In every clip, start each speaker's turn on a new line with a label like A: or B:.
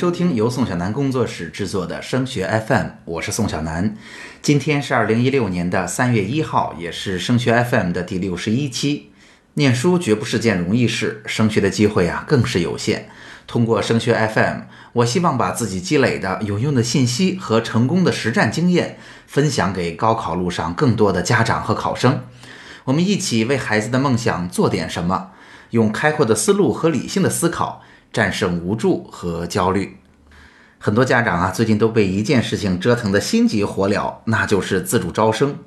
A: 收听由宋小南工作室制作的升学 FM，我是宋小南。今天是二零一六年的三月一号，也是升学 FM 的第六十一期。念书绝不是件容易事，升学的机会啊更是有限。通过升学 FM，我希望把自己积累的有用的信息和成功的实战经验分享给高考路上更多的家长和考生。我们一起为孩子的梦想做点什么，用开阔的思路和理性的思考。战胜无助和焦虑，很多家长啊，最近都被一件事情折腾得心急火燎，那就是自主招生。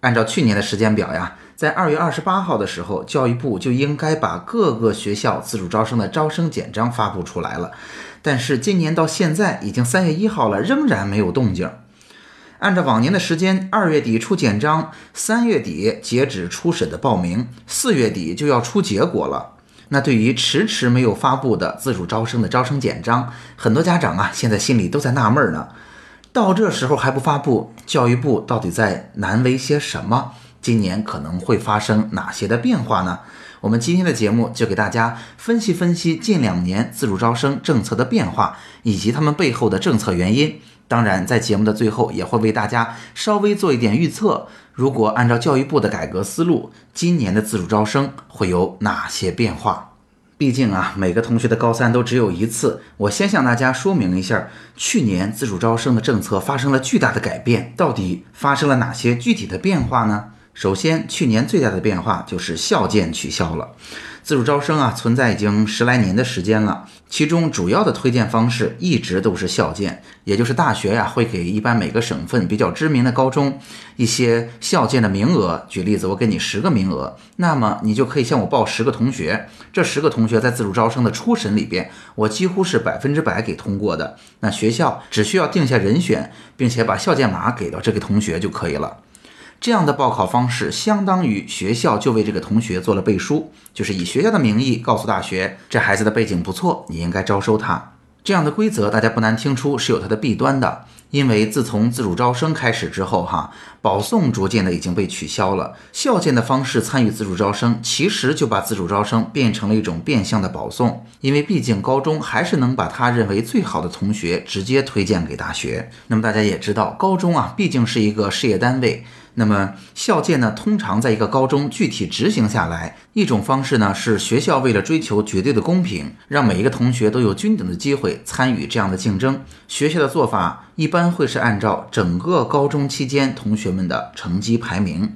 A: 按照去年的时间表呀，在二月二十八号的时候，教育部就应该把各个学校自主招生的招生简章发布出来了。但是今年到现在已经三月一号了，仍然没有动静。按照往年的时间，二月底出简章，三月底截止初审的报名，四月底就要出结果了。那对于迟迟没有发布的自主招生的招生简章，很多家长啊，现在心里都在纳闷呢。到这时候还不发布，教育部到底在难为些什么？今年可能会发生哪些的变化呢？我们今天的节目就给大家分析分析近两年自主招生政策的变化，以及他们背后的政策原因。当然，在节目的最后也会为大家稍微做一点预测。如果按照教育部的改革思路，今年的自主招生会有哪些变化？毕竟啊，每个同学的高三都只有一次。我先向大家说明一下，去年自主招生的政策发生了巨大的改变，到底发生了哪些具体的变化呢？首先，去年最大的变化就是校建取消了。自主招生啊，存在已经十来年的时间了。其中主要的推荐方式一直都是校建，也就是大学呀会给一般每个省份比较知名的高中一些校建的名额。举例子，我给你十个名额，那么你就可以向我报十个同学。这十个同学在自主招生的初审里边，我几乎是百分之百给通过的。那学校只需要定下人选，并且把校建码给到这个同学就可以了。这样的报考方式，相当于学校就为这个同学做了背书，就是以学校的名义告诉大学，这孩子的背景不错，你应该招收他。这样的规则，大家不难听出是有它的弊端的。因为自从自主招生开始之后，哈，保送逐渐的已经被取消了，校建的方式参与自主招生，其实就把自主招生变成了一种变相的保送。因为毕竟高中还是能把他认为最好的同学直接推荐给大学。那么大家也知道，高中啊，毕竟是一个事业单位。那么校建呢，通常在一个高中具体执行下来，一种方式呢是学校为了追求绝对的公平，让每一个同学都有均等的机会参与这样的竞争。学校的做法一般会是按照整个高中期间同学们的成绩排名，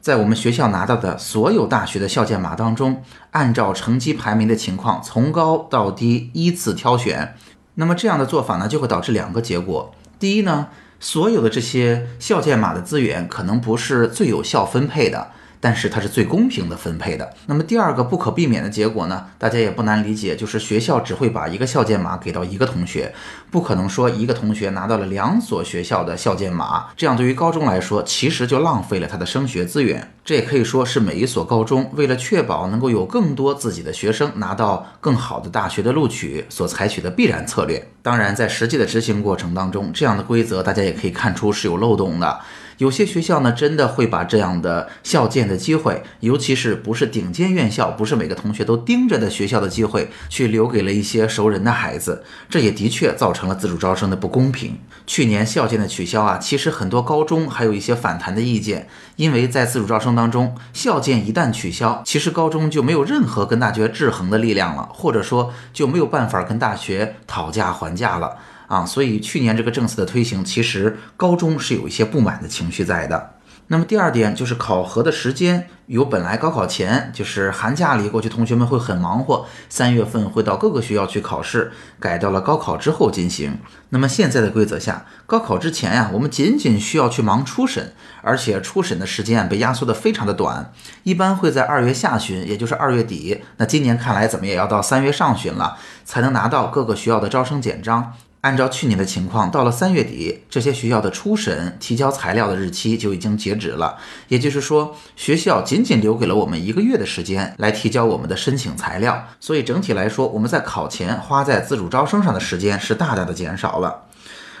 A: 在我们学校拿到的所有大学的校建码当中，按照成绩排名的情况从高到低依次挑选。那么这样的做法呢，就会导致两个结果。第一呢。所有的这些校建码的资源可能不是最有效分配的。但是它是最公平的分配的。那么第二个不可避免的结果呢？大家也不难理解，就是学校只会把一个校建码给到一个同学，不可能说一个同学拿到了两所学校的校建码。这样对于高中来说，其实就浪费了他的升学资源。这也可以说是每一所高中为了确保能够有更多自己的学生拿到更好的大学的录取所采取的必然策略。当然，在实际的执行过程当中，这样的规则大家也可以看出是有漏洞的。有些学校呢，真的会把这样的校建的机会，尤其是不是顶尖院校，不是每个同学都盯着的学校的机会，去留给了一些熟人的孩子。这也的确造成了自主招生的不公平。去年校建的取消啊，其实很多高中还有一些反弹的意见，因为在自主招生当中，校建一旦取消，其实高中就没有任何跟大学制衡的力量了，或者说就没有办法跟大学讨价还价了。啊，所以去年这个政策的推行，其实高中是有一些不满的情绪在的。那么第二点就是考核的时间，由本来高考前就是寒假里，过去同学们会很忙活，三月份会到各个学校去考试，改到了高考之后进行。那么现在的规则下，高考之前呀，我们仅仅需要去忙初审，而且初审的时间被压缩的非常的短，一般会在二月下旬，也就是二月底。那今年看来怎么也要到三月上旬了，才能拿到各个学校的招生简章。按照去年的情况，到了三月底，这些学校的初审提交材料的日期就已经截止了。也就是说，学校仅仅留给了我们一个月的时间来提交我们的申请材料。所以整体来说，我们在考前花在自主招生上的时间是大大的减少了。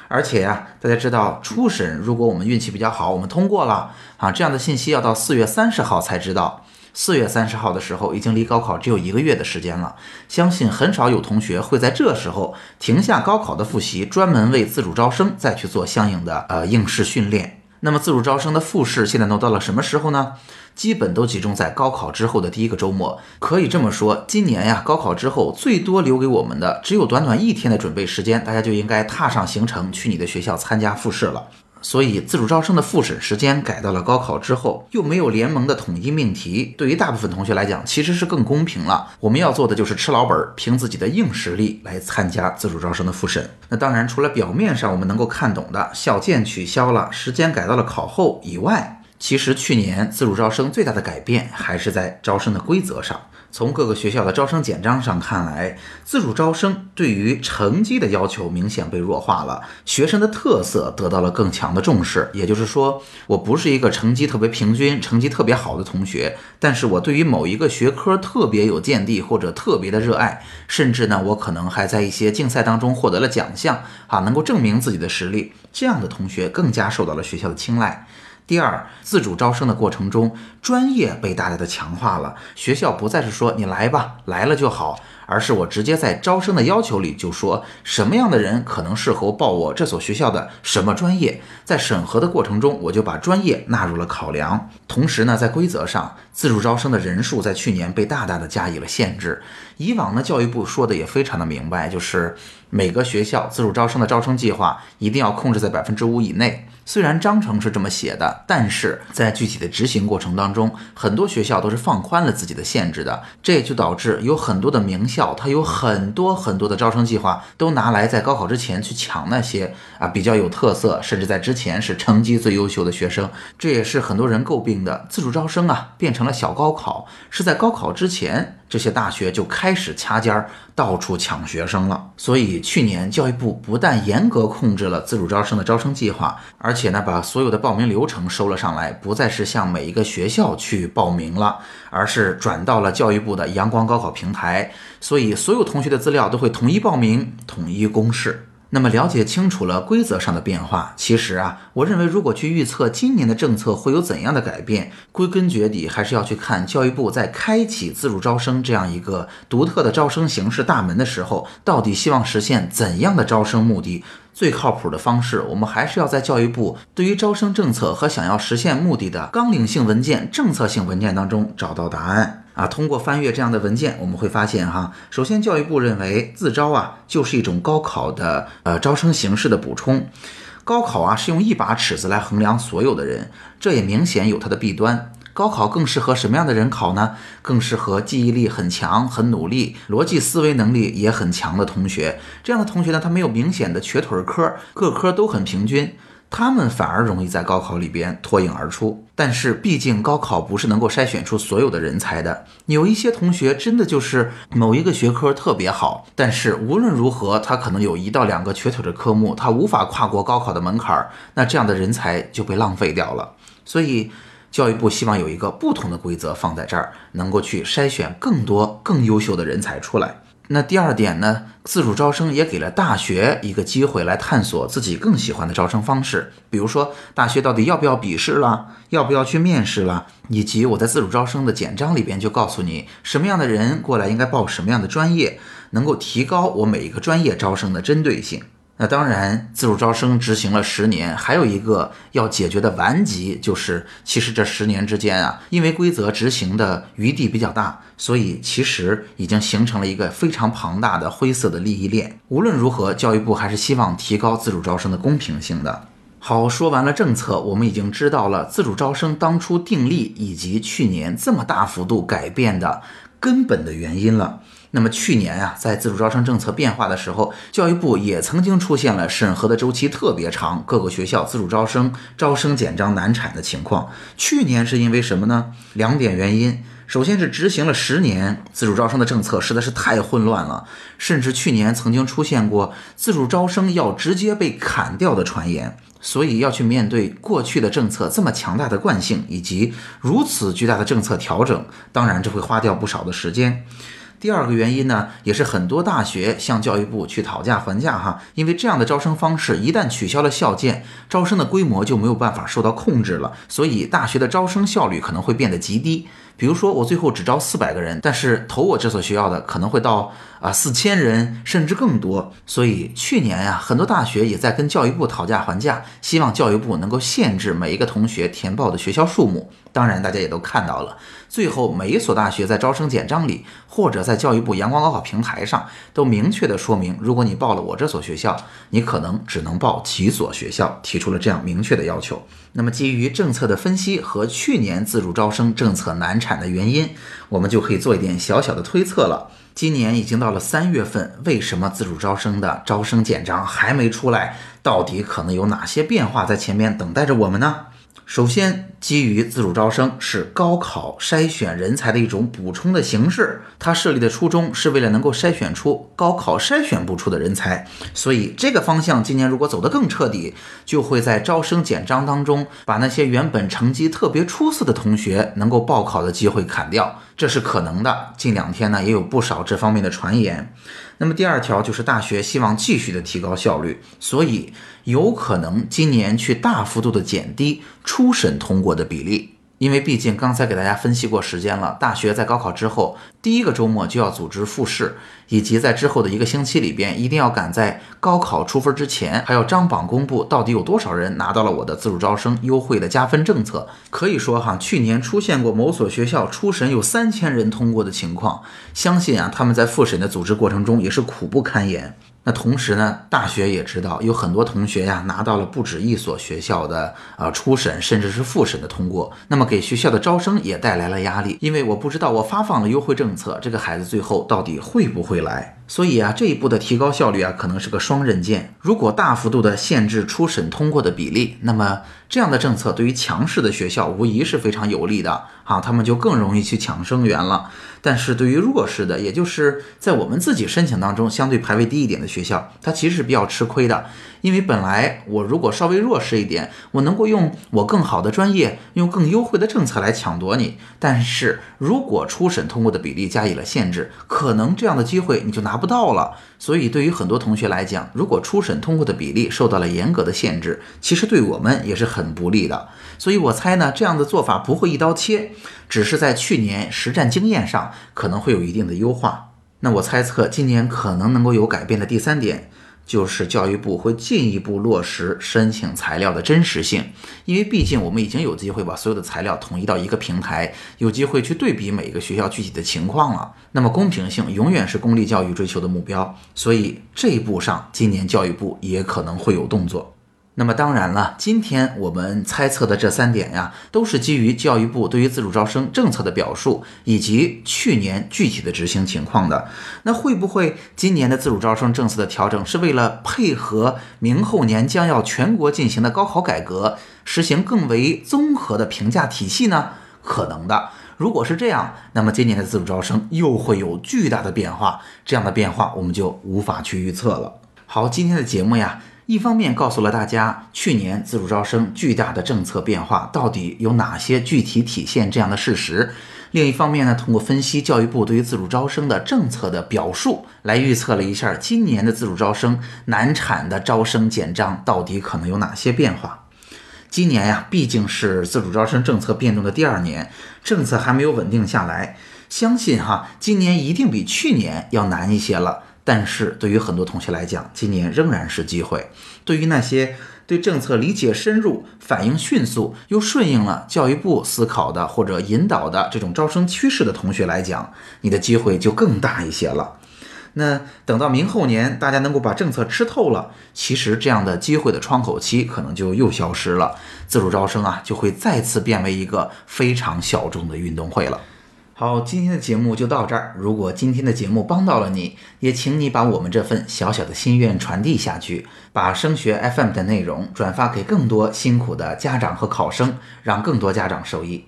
A: 而且呀，大家知道，初审如果我们运气比较好，我们通过了啊，这样的信息要到四月三十号才知道。四月三十号的时候，已经离高考只有一个月的时间了。相信很少有同学会在这时候停下高考的复习，专门为自主招生再去做相应的呃应试训练。那么自主招生的复试现在都到了什么时候呢？基本都集中在高考之后的第一个周末。可以这么说，今年呀，高考之后最多留给我们的只有短短一天的准备时间，大家就应该踏上行程去你的学校参加复试了。所以，自主招生的复审时间改到了高考之后，又没有联盟的统一命题，对于大部分同学来讲，其实是更公平了。我们要做的就是吃老本，凭自己的硬实力来参加自主招生的复审。那当然，除了表面上我们能够看懂的校建取消了，时间改到了考后以外，其实去年自主招生最大的改变还是在招生的规则上。从各个学校的招生简章上看来，自主招生对于成绩的要求明显被弱化了，学生的特色得到了更强的重视。也就是说，我不是一个成绩特别平均、成绩特别好的同学，但是我对于某一个学科特别有见地或者特别的热爱，甚至呢，我可能还在一些竞赛当中获得了奖项，啊，能够证明自己的实力，这样的同学更加受到了学校的青睐。第二，自主招生的过程中，专业被大大的强化了。学校不再是说你来吧，来了就好，而是我直接在招生的要求里就说什么样的人可能适合报我这所学校的什么专业。在审核的过程中，我就把专业纳入了考量。同时呢，在规则上，自主招生的人数在去年被大大的加以了限制。以往呢，教育部说的也非常的明白，就是每个学校自主招生的招生计划一定要控制在百分之五以内。虽然章程是这么写的，但是在具体的执行过程当中，很多学校都是放宽了自己的限制的，这也就导致有很多的名校，它有很多很多的招生计划都拿来在高考之前去抢那些啊比较有特色，甚至在之前是成绩最优秀的学生，这也是很多人诟病的自主招生啊变成了小高考，是在高考之前。这些大学就开始掐尖儿，到处抢学生了。所以去年教育部不但严格控制了自主招生的招生计划，而且呢，把所有的报名流程收了上来，不再是向每一个学校去报名了，而是转到了教育部的阳光高考平台。所以所有同学的资料都会统一报名，统一公示。那么了解清楚了规则上的变化，其实啊，我认为如果去预测今年的政策会有怎样的改变，归根结底还是要去看教育部在开启自主招生这样一个独特的招生形式大门的时候，到底希望实现怎样的招生目的。最靠谱的方式，我们还是要在教育部对于招生政策和想要实现目的的纲领性文件、政策性文件当中找到答案啊。通过翻阅这样的文件，我们会发现哈，首先教育部认为自招啊就是一种高考的呃招生形式的补充，高考啊是用一把尺子来衡量所有的人，这也明显有它的弊端。高考更适合什么样的人考呢？更适合记忆力很强、很努力、逻辑思维能力也很强的同学。这样的同学呢，他没有明显的瘸腿科，各科都很平均，他们反而容易在高考里边脱颖而出。但是，毕竟高考不是能够筛选出所有的人才的。有一些同学真的就是某一个学科特别好，但是无论如何，他可能有一到两个瘸腿的科目，他无法跨过高考的门槛儿。那这样的人才就被浪费掉了。所以。教育部希望有一个不同的规则放在这儿，能够去筛选更多更优秀的人才出来。那第二点呢，自主招生也给了大学一个机会来探索自己更喜欢的招生方式。比如说，大学到底要不要笔试了，要不要去面试了，以及我在自主招生的简章里边就告诉你，什么样的人过来应该报什么样的专业，能够提高我每一个专业招生的针对性。那当然，自主招生执行了十年，还有一个要解决的顽疾，就是其实这十年之间啊，因为规则执行的余地比较大，所以其实已经形成了一个非常庞大的灰色的利益链。无论如何，教育部还是希望提高自主招生的公平性的。好，说完了政策，我们已经知道了自主招生当初订立以及去年这么大幅度改变的根本的原因了。那么去年啊，在自主招生政策变化的时候，教育部也曾经出现了审核的周期特别长，各个学校自主招生招生简章难产的情况。去年是因为什么呢？两点原因，首先是执行了十年自主招生的政策实在是太混乱了，甚至去年曾经出现过自主招生要直接被砍掉的传言，所以要去面对过去的政策这么强大的惯性以及如此巨大的政策调整，当然这会花掉不少的时间。第二个原因呢，也是很多大学向教育部去讨价还价哈，因为这样的招生方式一旦取消了校建，招生的规模就没有办法受到控制了，所以大学的招生效率可能会变得极低。比如说，我最后只招四百个人，但是投我这所学校的可能会到啊四千人，甚至更多。所以去年呀，很多大学也在跟教育部讨价还价，希望教育部能够限制每一个同学填报的学校数目。当然，大家也都看到了，最后每一所大学在招生简章里，或者在教育部阳光高考平台上，都明确的说明，如果你报了我这所学校，你可能只能报几所学校，提出了这样明确的要求。那么，基于政策的分析和去年自主招生政策难产的原因，我们就可以做一点小小的推测了。今年已经到了三月份，为什么自主招生的招生简章还没出来？到底可能有哪些变化在前面等待着我们呢？首先，基于自主招生是高考筛选人才的一种补充的形式，它设立的初衷是为了能够筛选出高考筛选不出的人才，所以这个方向今年如果走得更彻底，就会在招生简章当中把那些原本成绩特别出色的同学能够报考的机会砍掉，这是可能的。近两天呢，也有不少这方面的传言。那么第二条就是大学希望继续的提高效率，所以有可能今年去大幅度的减低初审通过的比例。因为毕竟刚才给大家分析过时间了，大学在高考之后第一个周末就要组织复试，以及在之后的一个星期里边，一定要赶在高考出分之前，还要张榜公布到底有多少人拿到了我的自主招生优惠的加分政策。可以说哈，去年出现过某所学校初审有三千人通过的情况，相信啊他们在复审的组织过程中也是苦不堪言。那同时呢，大学也知道有很多同学呀拿到了不止一所学校的呃初审甚至是复审的通过，那么给学校的招生也带来了压力，因为我不知道我发放了优惠政策，这个孩子最后到底会不会来。所以啊，这一步的提高效率啊，可能是个双刃剑。如果大幅度的限制初审通过的比例，那么这样的政策对于强势的学校无疑是非常有利的啊，他们就更容易去抢生源了。但是对于弱势的，也就是在我们自己申请当中相对排位低一点的学校，它其实是比较吃亏的。因为本来我如果稍微弱势一点，我能够用我更好的专业，用更优惠的政策来抢夺你。但是如果初审通过的比例加以了限制，可能这样的机会你就拿不到了。所以对于很多同学来讲，如果初审通过的比例受到了严格的限制，其实对我们也是很不利的。所以我猜呢，这样的做法不会一刀切，只是在去年实战经验上可能会有一定的优化。那我猜测今年可能能够有改变的第三点。就是教育部会进一步落实申请材料的真实性，因为毕竟我们已经有机会把所有的材料统一到一个平台，有机会去对比每个学校具体的情况了。那么公平性永远是公立教育追求的目标，所以这一步上，今年教育部也可能会有动作。那么当然了，今天我们猜测的这三点呀，都是基于教育部对于自主招生政策的表述，以及去年具体的执行情况的。那会不会今年的自主招生政策的调整是为了配合明后年将要全国进行的高考改革，实行更为综合的评价体系呢？可能的。如果是这样，那么今年的自主招生又会有巨大的变化。这样的变化我们就无法去预测了。好，今天的节目呀。一方面告诉了大家去年自主招生巨大的政策变化到底有哪些具体体现这样的事实，另一方面呢，通过分析教育部对于自主招生的政策的表述，来预测了一下今年的自主招生难产的招生简章到底可能有哪些变化。今年呀，毕竟是自主招生政策变动的第二年，政策还没有稳定下来，相信哈，今年一定比去年要难一些了。但是对于很多同学来讲，今年仍然是机会。对于那些对政策理解深入、反应迅速又顺应了教育部思考的或者引导的这种招生趋势的同学来讲，你的机会就更大一些了。那等到明后年，大家能够把政策吃透了，其实这样的机会的窗口期可能就又消失了，自主招生啊就会再次变为一个非常小众的运动会了。好，今天的节目就到这儿。如果今天的节目帮到了你，也请你把我们这份小小的心愿传递下去，把升学 FM 的内容转发给更多辛苦的家长和考生，让更多家长受益。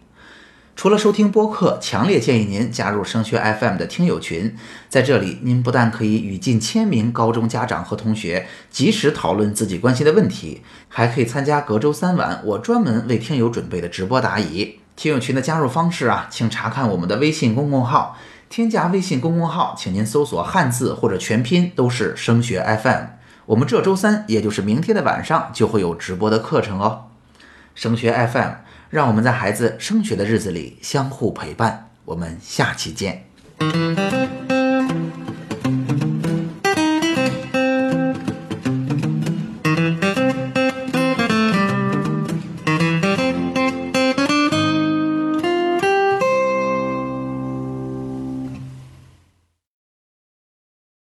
A: 除了收听播客，强烈建议您加入升学 FM 的听友群，在这里，您不但可以与近千名高中家长和同学及时讨论自己关心的问题，还可以参加隔周三晚我专门为听友准备的直播答疑。听友群的加入方式啊，请查看我们的微信公共号，添加微信公共号，请您搜索汉字或者全拼都是升学 FM。我们这周三，也就是明天的晚上就会有直播的课程哦。升学 FM，让我们在孩子升学的日子里相互陪伴。我们下期见。